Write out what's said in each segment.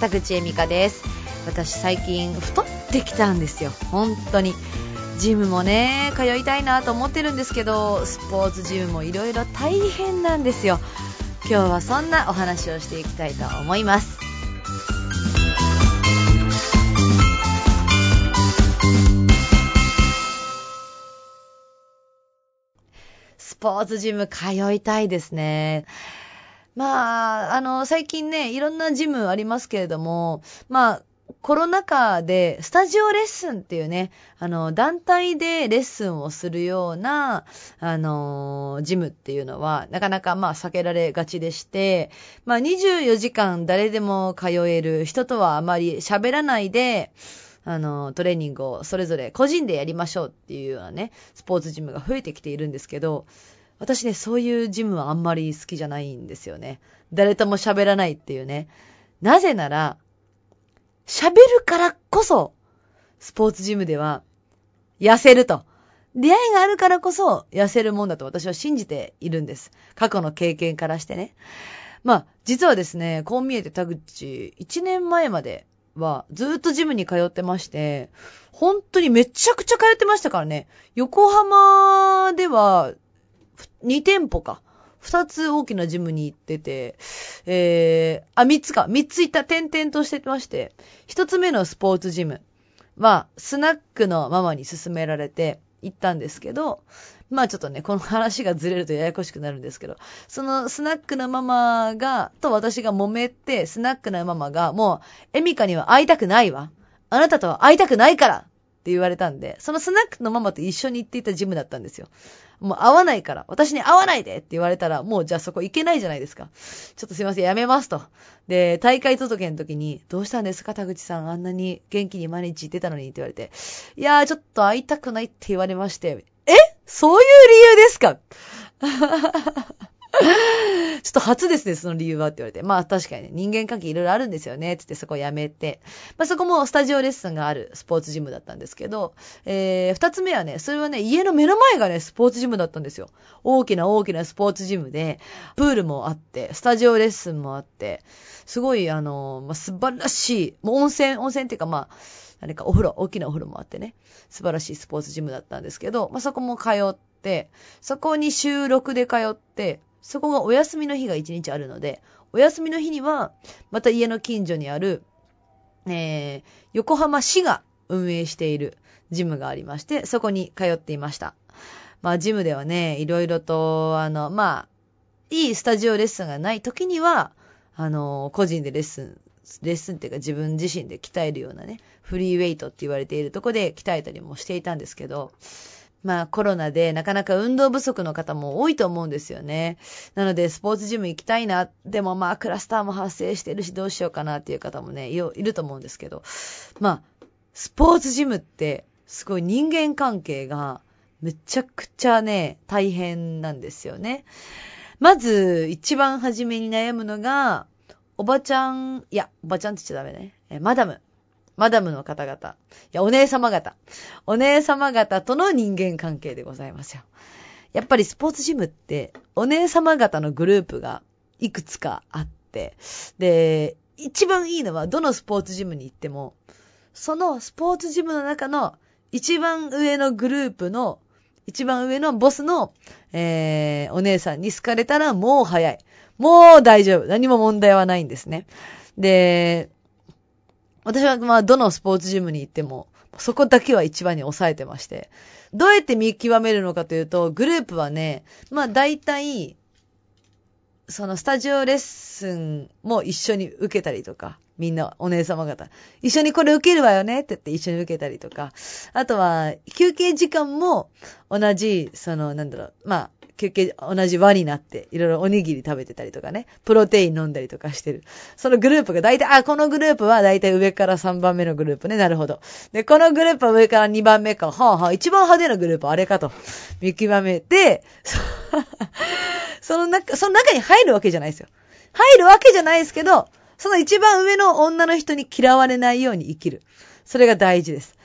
田口恵美香です。私最近太ってきたんですよ。本当に。ジムもね通いたいなと思ってるんですけどスポーツジムもいろいろ大変なんですよ。今日はそんなお話をしていきたいと思います。スポーツジム通いたいですね。まあ、あの、最近ね、いろんなジムありますけれども、まあ、コロナ禍でスタジオレッスンっていうね、あの、団体でレッスンをするような、あの、ジムっていうのは、なかなかまあ避けられがちでして、まあ24時間誰でも通える人とはあまり喋らないで、あの、トレーニングをそれぞれ個人でやりましょうっていうようなね、スポーツジムが増えてきているんですけど、私ね、そういうジムはあんまり好きじゃないんですよね。誰とも喋らないっていうね。なぜなら、喋るからこそ、スポーツジムでは、痩せると。出会いがあるからこそ、痩せるもんだと私は信じているんです。過去の経験からしてね。まあ、実はですね、こう見えて田口、1年前まではずっとジムに通ってまして、本当にめちゃくちゃ通ってましたからね。横浜では2店舗か。2つ大きなジムに行ってて、えー、あ、3つか。3つ行った点々としてまして、1つ目のスポーツジムは、スナックのママに勧められて行ったんですけど、まあちょっとね、この話がずれるとややこしくなるんですけど、そのスナックのママが、と私が揉めて、スナックのママが、もう、エミカには会いたくないわ。あなたとは会いたくないからって言われたんで、そのスナックのママと一緒に行っていたジムだったんですよ。もう会わないから、私に会わないでって言われたら、もうじゃあそこ行けないじゃないですか。ちょっとすいません、やめますと。で、大会届の時に、どうしたんですか、田口さん。あんなに元気に毎日行ってたのにって言われて、いやー、ちょっと会いたくないって言われまして、え？そういう理由ですか？と初ですね、その理由はって言われて。まあ確かにね、人間関係いろいろあるんですよね、つってそこ辞めて。まあそこもスタジオレッスンがあるスポーツジムだったんですけど、えー、二つ目はね、それはね、家の目の前がね、スポーツジムだったんですよ。大きな大きなスポーツジムで、プールもあって、スタジオレッスンもあって、すごい、あの、まあ、素晴らしい、もう温泉、温泉っていうかまあ、何かお風呂、大きなお風呂もあってね、素晴らしいスポーツジムだったんですけど、まあ、そこも通って、そこに週6で通って、そこがお休みの日が1日あるので、お休みの日には、また家の近所にある、えー、横浜市が運営しているジムがありまして、そこに通っていました。まあ、ジムではね、いろいろと、あの、まあ、いいスタジオレッスンがない時には、あの、個人でレッスン、レッスンっていうか自分自身で鍛えるようなね、フリーウェイトって言われているとこで鍛えたりもしていたんですけど、まあコロナでなかなか運動不足の方も多いと思うんですよね。なのでスポーツジム行きたいな。でもまあクラスターも発生してるしどうしようかなっていう方もね、いると思うんですけど。まあ、スポーツジムってすごい人間関係がめちゃくちゃね、大変なんですよね。まず一番初めに悩むのが、おばちゃん、いや、おばちゃんって言っちゃダメね。え、マダム。マダムの方々。いや、お姉様方。お姉様方との人間関係でございますよ。やっぱりスポーツジムって、お姉様方のグループがいくつかあって、で、一番いいのは、どのスポーツジムに行っても、そのスポーツジムの中の一番上のグループの、一番上のボスの、えー、お姉さんに好かれたらもう早い。もう大丈夫。何も問題はないんですね。で、私はまあどのスポーツジムに行っても、そこだけは一番に抑えてまして。どうやって見極めるのかというと、グループはね、まあ大体、そのスタジオレッスンも一緒に受けたりとか、みんなお姉様方。一緒にこれ受けるわよねって言って一緒に受けたりとか。あとは、休憩時間も同じ、その、なんだろう、まあ、休憩、同じ輪になって、いろいろおにぎり食べてたりとかね、プロテイン飲んだりとかしてる。そのグループが大体、あ、このグループは大体上から3番目のグループね、なるほど。で、このグループは上から2番目か、はあはあ、一番派手なグループはあれかと、見極めて、その中、その中に入るわけじゃないですよ。入るわけじゃないですけど、その一番上の女の人に嫌われないように生きる。それが大事です。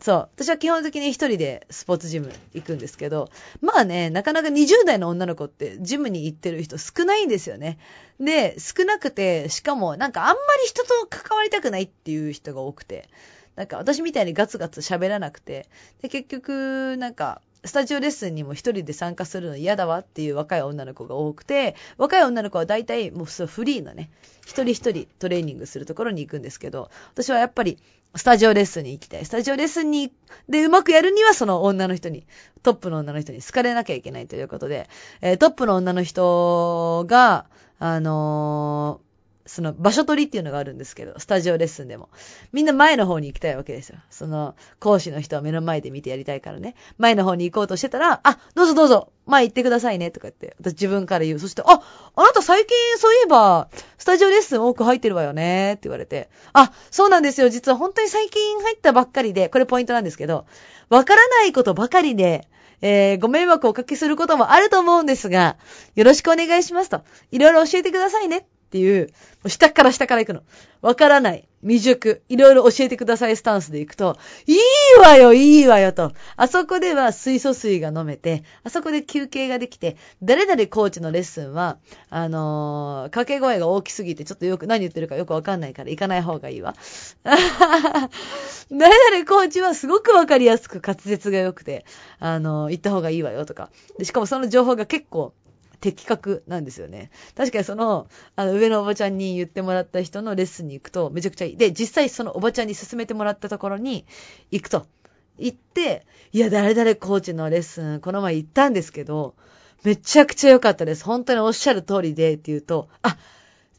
そう。私は基本的に一人でスポーツジム行くんですけど、まあね、なかなか20代の女の子ってジムに行ってる人少ないんですよね。で、少なくて、しかもなんかあんまり人と関わりたくないっていう人が多くて、なんか私みたいにガツガツ喋らなくて、で、結局、なんか、スタジオレッスンにも一人で参加するの嫌だわっていう若い女の子が多くて、若い女の子は大体もうそうフリーのね、一人一人トレーニングするところに行くんですけど、私はやっぱりスタジオレッスンに行きたい。スタジオレッスンに、でうまくやるにはその女の人に、トップの女の人に好かれなきゃいけないということで、えー、トップの女の人が、あのーその場所取りっていうのがあるんですけど、スタジオレッスンでも。みんな前の方に行きたいわけですよ。その、講師の人は目の前で見てやりたいからね。前の方に行こうとしてたら、あ、どうぞどうぞ、前行ってくださいね、とか言って、私自分から言う。そして、あ、あなた最近そういえば、スタジオレッスン多く入ってるわよね、って言われて、あ、そうなんですよ。実は本当に最近入ったばっかりで、これポイントなんですけど、わからないことばかりで、えー、ご迷惑をおかけすることもあると思うんですが、よろしくお願いしますと。いろいろ教えてくださいね。っていう、もう下から下から行くの。わからない。未熟。いろいろ教えてくださいスタンスで行くと、いいわよ、いいわよと。あそこでは水素水が飲めて、あそこで休憩ができて、誰々コーチのレッスンは、あのー、掛け声が大きすぎて、ちょっとよく、何言ってるかよくわかんないから行かない方がいいわ。誰々コーチはすごくわかりやすく滑舌が良くて、あのー、行った方がいいわよとか。で、しかもその情報が結構、的確なんですよね。確かにその、あの、上のおばちゃんに言ってもらった人のレッスンに行くとめちゃくちゃいい。で、実際そのおばちゃんに勧めてもらったところに行くと。行って、いや、誰々コーチのレッスン、この前行ったんですけど、めちゃくちゃ良かったです。本当におっしゃる通りで、って言うと、あ、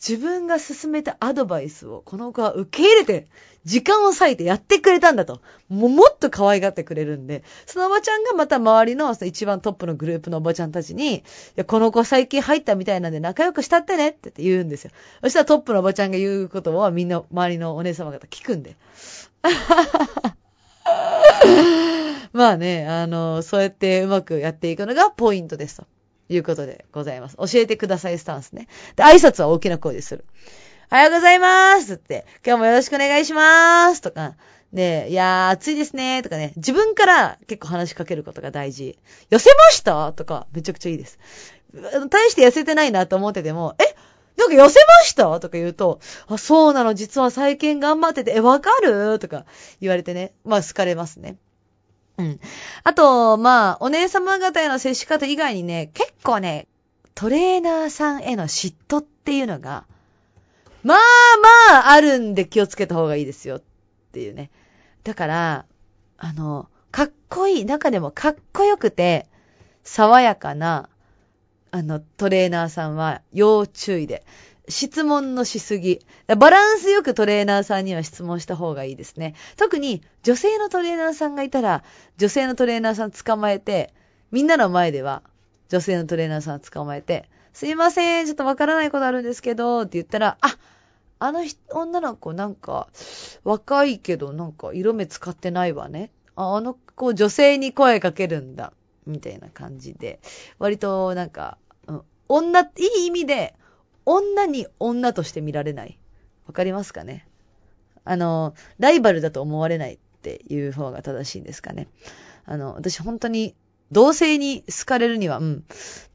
自分が進めたアドバイスをこの子は受け入れて、時間を割いてやってくれたんだと。ももっと可愛がってくれるんで、そのおばちゃんがまた周りのその一番トップのグループのおばちゃんたちに、いや、この子最近入ったみたいなんで仲良くしたってねって言うんですよ。そしたらトップのおばちゃんが言うことをみんな周りのお姉様方聞くんで。まあね、あの、そうやってうまくやっていくのがポイントですと。いうことでございます。教えてくださいスタンスね。で、挨拶は大きな声でする。おはようございますって、今日もよろしくお願いしますとか、で、いやー、暑いですねとかね、自分から結構話しかけることが大事。痩せました？とか、めちゃくちゃいいです。大して痩せてないなと思ってても、え？なんか痩せました？とか言うと、あ、そうなの、実は最近頑張ってて、え、わかる？とか言われてね、まあ好かれますね。うん。あと、まあ、お姉様方への接し方以外にね、結構ね、トレーナーさんへの嫉妬っていうのが、まあまああるんで気をつけた方がいいですよっていうね。だから、あの、かっこいい、中でもかっこよくて、爽やかな、あの、トレーナーさんは要注意で。質問のしすぎ。バランスよくトレーナーさんには質問した方がいいですね。特に女性のトレーナーさんがいたら、女性のトレーナーさん捕まえて、みんなの前では女性のトレーナーさん捕まえて、すいません、ちょっとわからないことあるんですけど、って言ったら、あ、あの女の子なんか、若いけどなんか色目使ってないわね。ああの子女性に声かけるんだ。みたいな感じで。割となんか、うん、女、いい意味で、女に女として見られない。わかりますかね？あの、ライバルだと思われないっていう方が正しいんですかね？あの、私本当に同性に好かれるには、うん、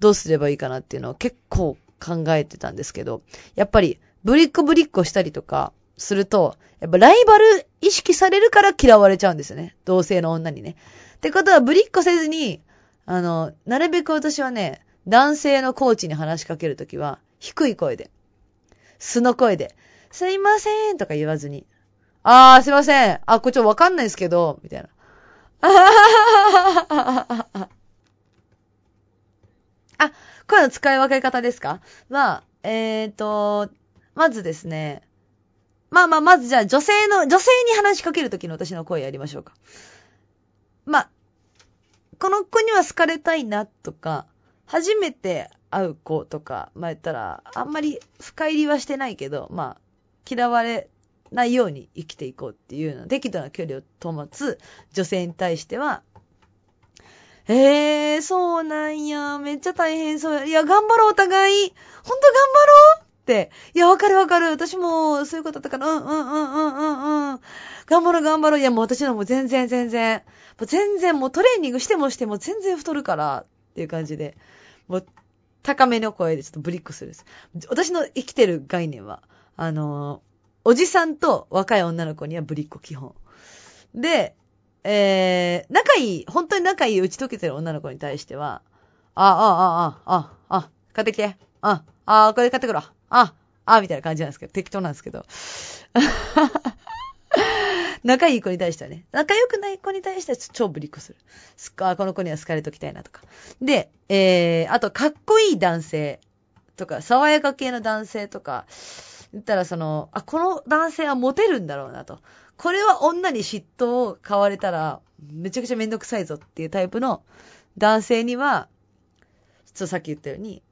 どうすればいいかなっていうのを結構考えてたんですけど、やっぱりブリッコブリッコしたりとかすると、やっぱライバル意識されるから嫌われちゃうんですよね。同性の女にね。ってことはブリッコせずに、あの、なるべく私はね、男性のコーチに話しかけるときは、低い声で、素の声で、すいませんとか言わずに、あー、すいません。あ、こっちわかんないですけど、みたいな。あはははは。あ、声の使い分け方ですか？は、えーと、まずですね、まあまあ、まずじゃあ女性の、女性に話しかけるときの私の声やりましょうか。まあ、この子には好かれたいなとか、初めて会う子とか、まあ言ったら、あんまり深入りはしてないけど、まあ、嫌われないように生きていこうっていうの、適度な距離を保つ女性に対しては、えー、そうなんや、めっちゃ大変そうや。いや、頑張ろう、お互い。ほんと頑張ろうって、いや、わかるわかる。私もそういうことだったから、うんうんうんうんうんうん。頑張ろう頑張ろう。いや、もう私のもう全然全然、もう全然もうトレーニングしてもしても全然太るからっていう感じで、もう高めの声でちょっとブリッコするです。私の生きてる概念は、あのおじさんと若い女の子にはブリッコ基本。で、えー、仲いい、本当に仲いい打ち解けてる女の子に対しては、あ、あ、あ、あ、あ、あ、買ってきて。あ、あ、これ買ってくるわ。あ、あ、みたいな感じなんですけど、適当なんですけど。仲いい子に対してはね、仲良くない子に対しては超ぶりっこする。すっか、この子には好かれときたいなとか。で、えー、あと、かっこいい男性とか、爽やか系の男性とか、言ったらその、あ、この男性はモテるんだろうなと。これは女に嫉妬を買われたら、めちゃくちゃめんどくさいぞっていうタイプの男性には、ちょっとさっき言ったように、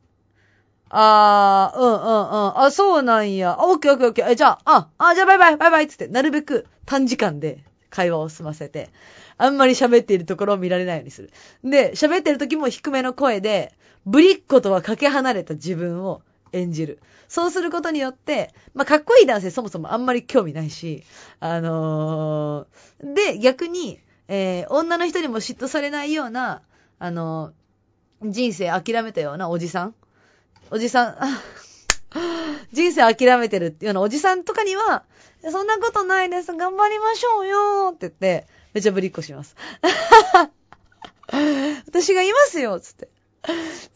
あー、うんうんうん、あ、そうなんや、オッケーオッケーオッケー、え、じゃあ、あ、あ、じゃあバイバイ、バイバイ。っつって、なるべく短時間で会話を済ませて、あんまり喋っているところを見られないようにする。で、喋ってる時も低めの声で、ぶりっ子とはかけ離れた自分を演じる。そうすることによって、まあ、かっこいい男性そもそもあんまり興味ないし、あのー、で、逆に、えー、女の人にも嫉妬されないような、あのー、人生諦めたようなおじさんおじさん、人生諦めてるっていうようなおじさんとかには、そんなことないです。頑張りましょうよって言って、めちゃぶりっこします。私がいますよつって。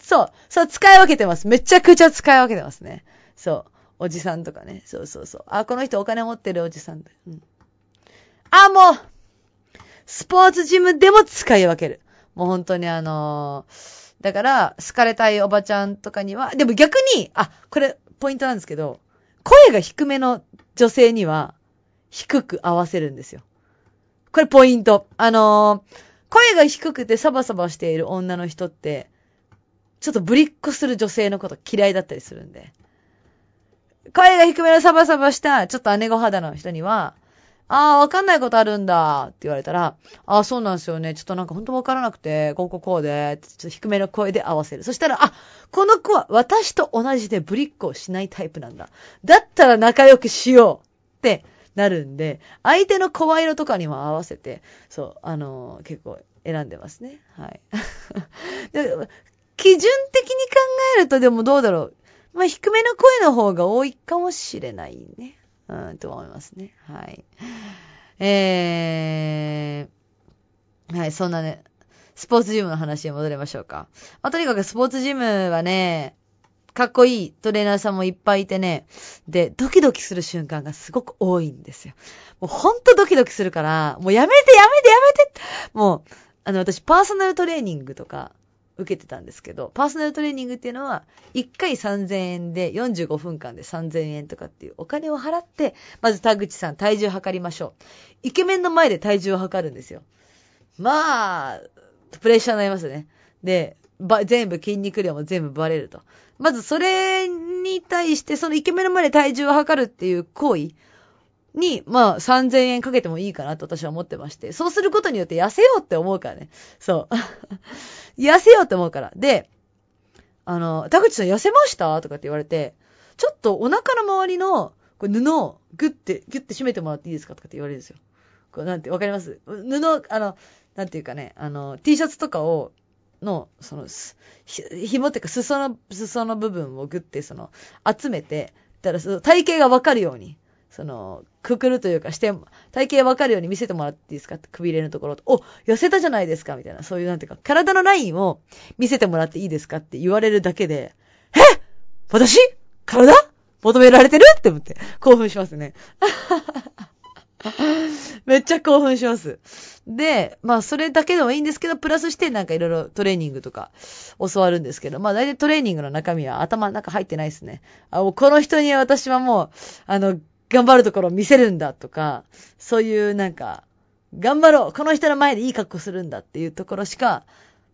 そう。そう、使い分けてます。めちゃくちゃ使い分けてますね。そう。おじさんとかね。そうそうそう。あ、この人お金持ってるおじさんだ。うん。あ、もうスポーツジムでも使い分ける。もう本当にあのー、だから、好かれたいおばちゃんとかには、でも逆に、あ、これ、ポイントなんですけど、声が低めの女性には、低く合わせるんですよ。これポイント。あのー、声が低くてサバサバしている女の人って、ちょっとぶりっこする女性のこと嫌いだったりするんで。声が低めのサバサバした、ちょっと姉御肌の人には、ああ、わかんないことあるんだって言われたら、ああ、そうなんですよね。ちょっとなんかほんとわからなくて、こうこうこうで、ちょっと低めの声で合わせる。そしたら、あ、この子は私と同じでぶりっこをしないタイプなんだ。だったら仲良くしようってなるんで、相手の声色とかにも合わせて、そう、あのー、結構選んでますね。はい。基準的に考えるとでもどうだろう。まあ、低めの声の方が多いかもしれないね。うん、と思いますね。はい。えー、はい、そんなね、スポーツジムの話に戻りましょうか。まあ、とにかくスポーツジムはね、かっこいいトレーナーさんもいっぱいいてね、で、ドキドキする瞬間がすごく多いんですよ。もうほんとドキドキするから、もうやめてやめてやめてもう、あの、私パーソナルトレーニングとか、受けてたんですけど、パーソナルトレーニングっていうのは、1回3000円で45分間で3000円とかっていうお金を払って、まず田口さん体重測りましょう。イケメンの前で体重を測るんですよ。まあ、プレッシャーになりますね。で、ば、全部筋肉量も全部バレると。まずそれに対して、そのイケメンの前で体重を測るっていう行為に、まあ、3000円かけてもいいかなと私は思ってまして、そうすることによって痩せようって思うからね。そう。痩せようって思うから。で、あの、田口さん痩せました？とかって言われて、ちょっとお腹の周りのこれ布をグッて、ギュッて締めてもらっていいですか？とかって言われるんですよ。こうなんて、わかります？布、あの、なんていうかね、あの、T シャツとかを、の、その、ひ、紐っていうか、裾の、裾の部分をグッて、その、集めて、たら、その体型がわかるように、その、くくるというかして、体型わかるように見せてもらっていいですか？って、くびれのところと、お、痩せたじゃないですかみたいな、そういうなんていうか、体のラインを見せてもらっていいですかって言われるだけで、え？私？体？求められてる？って思って、興奮しますね。めっちゃ興奮します。で、まあそれだけでもいいんですけど、プラスしてなんかいろいろトレーニングとか教わるんですけど、まあ大体トレーニングの中身は頭の中入ってないですね。あ、もうこの人には私はもう、あの、頑張るところを見せるんだとか、そういうなんか、頑張ろうこの人の前でいい格好するんだっていうところしか、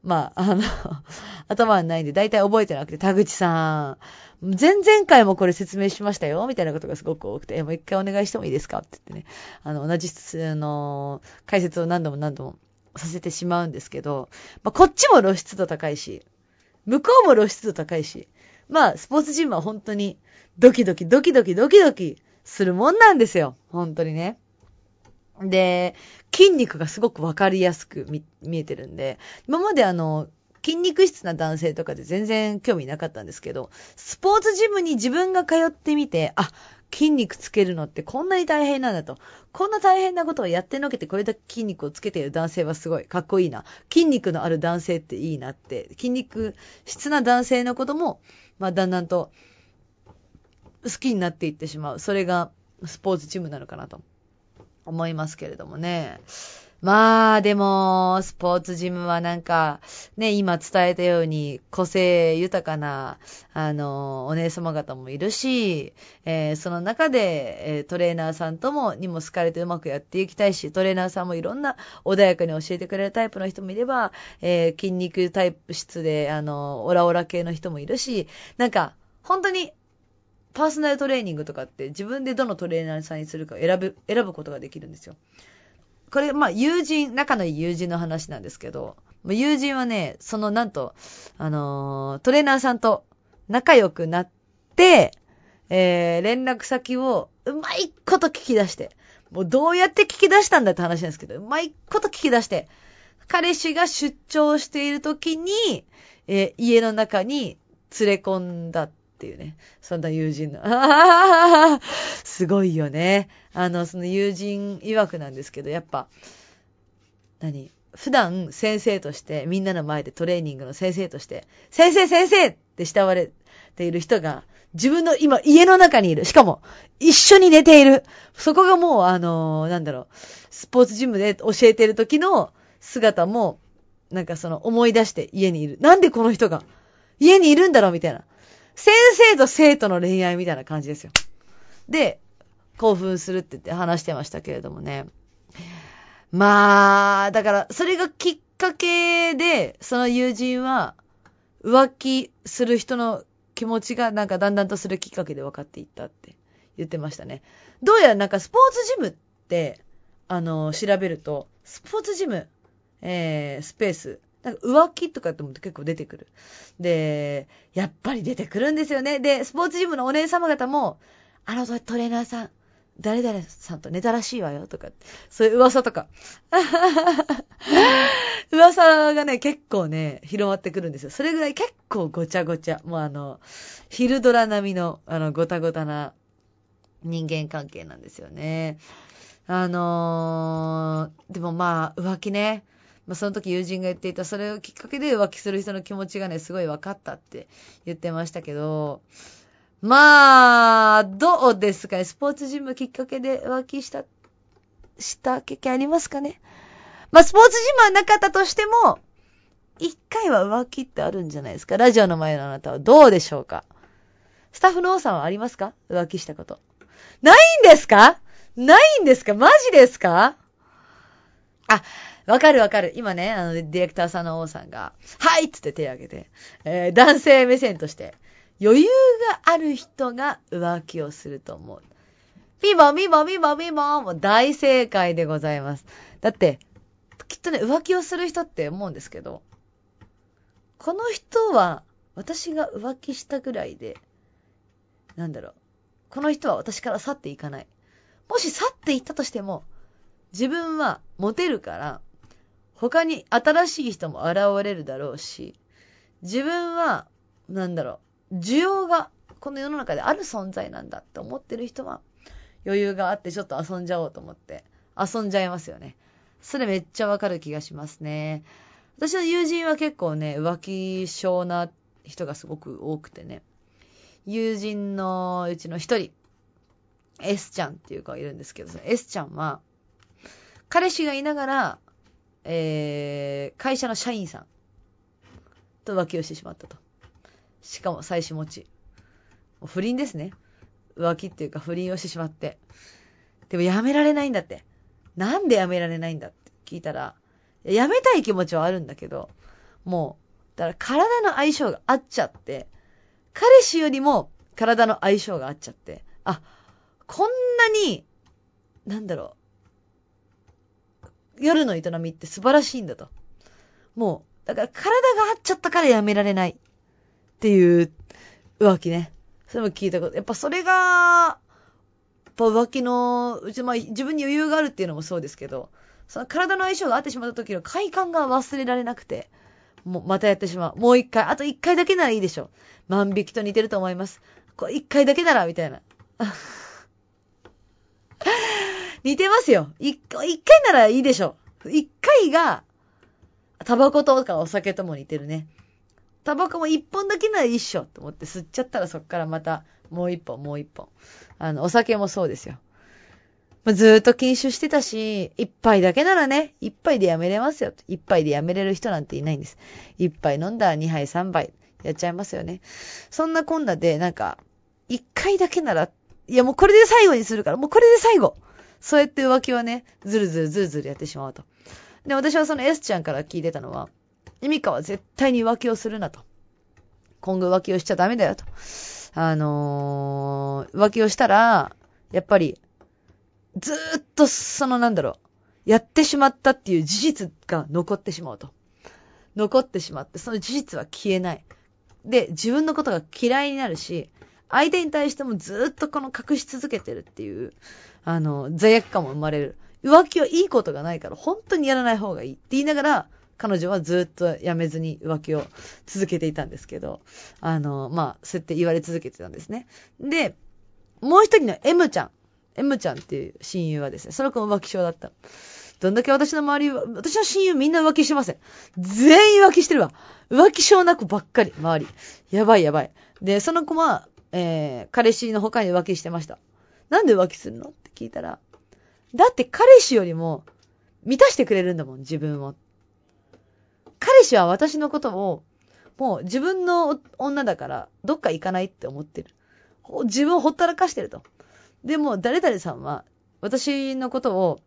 まあ、あの 頭はないんで、だいたい覚えてなくて、田口さん、前々回もこれ説明しましたよ、みたいなことがすごく多くて、もう一回お願いしてもいいですかって言ってね、あの、同じ、あの、解説を何度も何度もさせてしまうんですけど、まあ、こっちも露出度高いし、向こうも露出度高いし、まあ、スポーツジムは本当にドキドキドキドキドキドキするもんなんですよ。本当にね。で、筋肉がすごくわかりやすく見見えてるんで、今まであの、筋肉質な男性とかで全然興味なかったんですけど、スポーツジムに自分が通ってみて、あ、筋肉つけるのってこんなに大変なんだと。こんな大変なことをやってのけてこれだけ筋肉をつけている男性はすごいかっこいいな。筋肉のある男性っていいなって。筋肉質な男性のことも、まあだんだんと好きになっていってしまう。それがスポーツジムなのかなと思いますけれどもね。まあ、でも、スポーツジムはなんか、ね、今伝えたように、個性豊かな、あの、お姉様方もいるし、えー、その中で、えー、トレーナーさんとも、にも好かれてうまくやっていきたいし、トレーナーさんもいろんな穏やかに教えてくれるタイプの人もいれば、えー、筋肉タイプ質で、あの、オラオラ系の人もいるし、なんか、本当に、パーソナルトレーニングとかって自分でどのトレーナーさんにするか選ぶ、選ぶことができるんですよ。これ、まあ、友人、仲のいい友人の話なんですけど、友人はね、そのなんと、あのー、トレーナーさんと仲良くなって、えー、連絡先をうまいこと聞き出して、もうどうやって聞き出したんだって話なんですけど、うまいこと聞き出して、彼氏が出張している時に、えー、家の中に連れ込んだっていうね。そんな友人の。すごいよね。あの、その友人曰くなんですけど、やっぱ、何？普段先生として、みんなの前でトレーニングの先生として、先生先生って慕われている人が、自分の今家の中にいる。しかも、一緒に寝ている。そこがもう、あの、なんだろう、スポーツジムで教えている時の姿も、なんかその思い出して家にいる。なんでこの人が家にいるんだろう？みたいな。先生と生徒の恋愛みたいな感じですよ。で、興奮するって言って話してましたけれどもね。まあ、だから、それがきっかけで、その友人は、浮気する人の気持ちがなんかだんだんとするきっかけで分かっていったって言ってましたね。どうやらなんかスポーツジムって、あの、調べると、スポーツジム、えー、スペース、なんか浮気とかっても結構出てくる。で、やっぱり出てくるんですよね。で、スポーツジムのお姉様方も、あのトレーナーさん、誰々さんと寝たらしいわよとか、そういう噂とか。噂がね、結構ね、広まってくるんですよ。それぐらい結構ごちゃごちゃ。もうあの、昼ドラ並みの、あの、ごたごたな人間関係なんですよね。あのー、でもまあ、浮気ね。まあ、その時友人が言っていた、それをきっかけで浮気する人の気持ちがね、すごい分かったって言ってましたけど、まあ、どうですかね。スポーツジムきっかけで浮気した、した経験ありますかね？まあ、スポーツジムはなかったとしても、一回は浮気ってあるんじゃないですか？ラジオの前のあなたはどうでしょうか？スタッフの王さんはありますか？浮気したこと。ないんですか？ないんですか？マジですか？あ、わかるわかる。今ね、あの、ディレクターさんの王さんが、はいっつって手を挙げて、えー、男性目線として、余裕がある人が浮気をすると思う。ピーボン、ピーボン、ピーボン、ピーボンもう大正解でございます。だって、きっとね、浮気をする人って思うんですけど、この人は私が浮気したぐらいで、なんだろう、この人は私から去っていかない。もし去っていったとしても、自分はモテるから、他に新しい人も現れるだろうし、自分は、なんだろう、需要がこの世の中である存在なんだって思ってる人は、余裕があってちょっと遊んじゃおうと思って、遊んじゃいますよね。それめっちゃわかる気がしますね。私の友人は結構ね、浮気症な人がすごく多くてね。友人のうちの一人、S ちゃんっていう子がいるんですけど、S ちゃんは、彼氏がいながら、えー、会社の社員さんと浮気をしてしまったと。しかも妻子持ち。不倫ですね。浮気っていうか不倫をしてしまって。でもやめられないんだって。なんでやめられないんだって聞いたら、やめたい気持ちはあるんだけど、もう、だから体の相性が合っちゃって、彼氏よりも体の相性が合っちゃって、あ、こんなに、なんだろう、夜の営みって素晴らしいんだと。もう、だから体が張っちゃったからやめられないっていう浮気ね。それも聞いたこと。やっぱそれが、やっぱ浮気の、うち、まあ自分に余裕があるっていうのもそうですけど、その体の相性が合ってしまった時の快感が忘れられなくて、もうまたやってしまう。もう一回、あと一回だけならいいでしょ。万引きと似てると思います。こう一回だけなら、みたいな。似てますよ。一回ならいいでしょ。一回が、タバコとかお酒とも似てるね。タバコも一本だけならいいっしょと思って吸っちゃったらそっからまたもう一本もう一本。あの、お酒もそうですよ。ずーっと禁酒してたし、一杯だけならね、一杯でやめれますよ。一杯でやめれる人なんていないんです。一杯飲んだら二杯三杯やっちゃいますよね。そんなこんなで、なんか、一回だけなら、いやもうこれで最後にするから、もうこれで最後。そうやって浮気はね、ずるずるずるずるやってしまうと。で、私はその S ちゃんから聞いてたのは、エミカは絶対に浮気をするなと。今後浮気をしちゃダメだよと。あのー、浮気をしたら、やっぱり、ずーっとそのなんだろう、やってしまったっていう事実が残ってしまうと。残ってしまって、その事実は消えない。で、自分のことが嫌いになるし、相手に対してもずっとこの隠し続けてるっていう、あの、罪悪感も生まれる。浮気はいいことがないから、本当にやらない方がいいって言いながら、彼女はずっとやめずに浮気を続けていたんですけど、あの、まあ、そうやって言われ続けてたんですね。で、もう一人の M ちゃん。M ちゃんっていう親友はですね、その子も浮気症だった。どんだけ私の周りは、私の親友みんな浮気してません。全員浮気してるわ。浮気症なくばっかり、周り。やばいやばい。で、その子は、えー、彼氏の他に浮気してました。なんで浮気するの？って聞いたら、だって彼氏よりも満たしてくれるんだもん、自分を。彼氏は私のことを、もう自分の女だからどっか行かないって思ってる。自分をほったらかしてると。でも、誰々さんは私のことを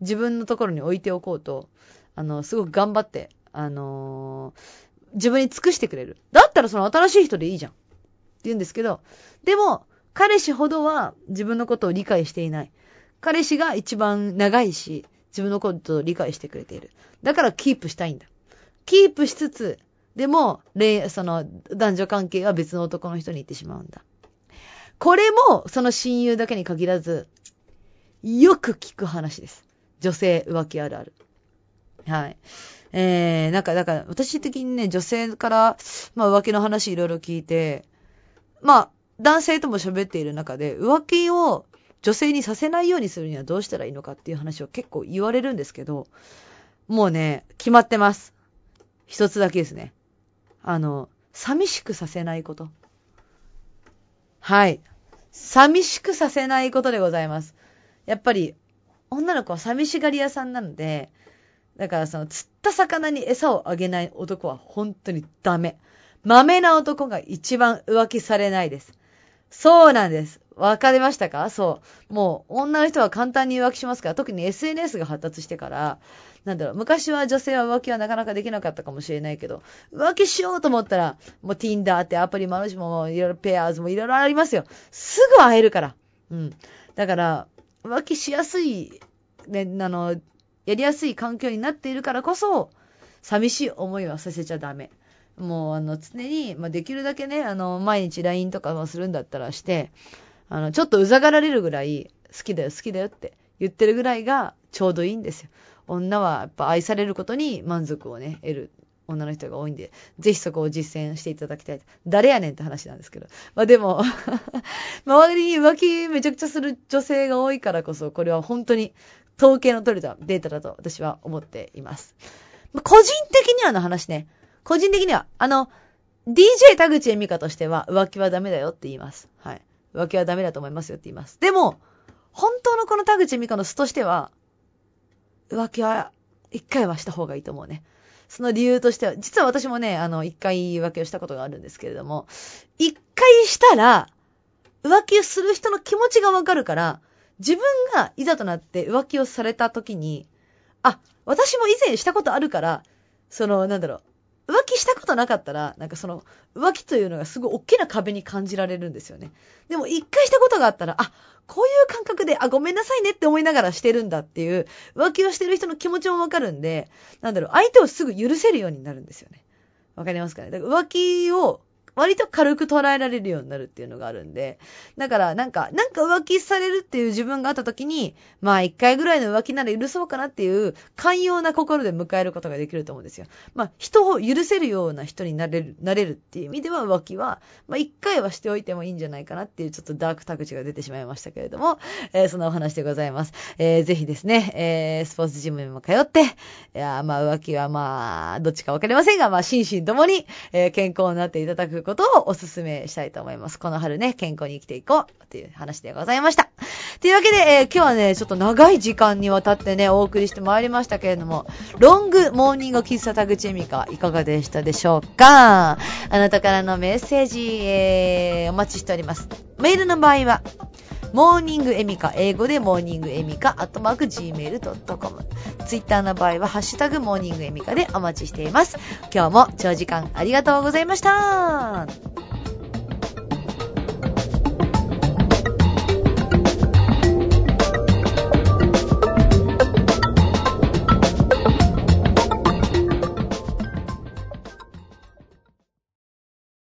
自分のところに置いておこうと、あの、すごく頑張って、あのー、自分に尽くしてくれる。だったらその新しい人でいいじゃん。って言うんですけど、でも、彼氏ほどは自分のことを理解していない。彼氏が一番長いし、自分のことを理解してくれている。だからキープしたいんだ。キープしつつ、でも、その、男女関係は別の男の人に行ってしまうんだ。これも、その親友だけに限らず、よく聞く話です。女性浮気あるある。はい。えー、なんか、だから、私的にね、女性から、まあ浮気の話いろいろ聞いて、まあ、男性とも喋っている中で、浮気を女性にさせないようにするにはどうしたらいいのかっていう話を結構言われるんですけど、もうね、決まってます。一つだけですね。あの、寂しくさせないこと。はい。寂しくさせないことでございます。やっぱり、女の子は寂しがり屋さんなので、だからその釣った魚に餌をあげない男は本当にダメ。豆な男が一番浮気されないです。そうなんです。わかりましたか？そう。もう、女の人は簡単に浮気しますから、特に SNS が発達してから、なんだろう、昔は女性は浮気はなかなかできなかったかもしれないけど、浮気しようと思ったら、もう Tinder ってアプリもあるし、もういろいろペアーズもいろいろありますよ。すぐ会えるから。うん。だから、浮気しやすい、ね、あの、やりやすい環境になっているからこそ、寂しい思いはさせちゃダメ。もう、あの、常に、まあ、できるだけね、あの、毎日 LINE とかもするんだったらして、あの、ちょっとうざがられるぐらい、好きだよ、好きだよって言ってるぐらいがちょうどいいんですよ。女はやっぱ愛されることに満足をね、得る女の人が多いんで、ぜひそこを実践していただきたい。誰やねんって話なんですけど。まあでも 周りに浮気めちゃくちゃする女性が多いからこそ、これは本当に統計の取れたデータだと私は思っています。個人的にはの話ね。個人的には、あの、DJ 田口恵美香としては浮気はダメだよって言います。はい。浮気はダメだと思いますよって言います。でも、本当のこの田口恵美香の巣としては、浮気は一回はした方がいいと思うね。その理由としては、実は私もね、あの、一回浮気をしたことがあるんですけれども、一回したら、浮気をする人の気持ちがわかるから、自分がいざとなって浮気をされた時に、あ、私も以前したことあるから、その、なんだろう、浮気したことなかったら、なんかその、浮気というのがすごい大きな壁に感じられるんですよね。でも一回したことがあったら、あ、こういう感覚で、あ、ごめんなさいねって思いながらしてるんだっていう、浮気をしてる人の気持ちもわかるんで、なんだろう、相手をすぐ許せるようになるんですよね。わかりますかね？だから浮気を割と軽く捉えられるようになるっていうのがあるんで、だからなんか、なんか浮気されるっていう自分があった時に、まあ一回ぐらいの浮気なら許そうかなっていう寛容な心で迎えることができると思うんですよ。まあ人を許せるような人になれる、なれるっていう意味では浮気は、まあ一回はしておいてもいいんじゃないかなっていうちょっとダークタクチが出てしまいましたけれども、えー、そんなお話でございます。えー、ぜひですね、えー、スポーツジムにも通って、いや、まあ浮気はまあ、どっちかわかりませんが、まあ心身ともに、えー、健康になっていただくことをお勧めしたいと思います。この春ね、健康に生きていこうという話でございました。というわけで、えー、今日はね、ちょっと長い時間にわたってね、お送りしてまいりましたけれども、ロングモーニング喫茶田口恵美香、いかがでしたでしょうか？あなたからのメッセージ、えー、お待ちしております。メールの場合は、モーニングエミカ、英語でモーニングエミカ、アットマーク gmail.com。ツイッターの場合は、ハッシュタグモーニングエミカでお待ちしています。今日も長時間ありがとうございました。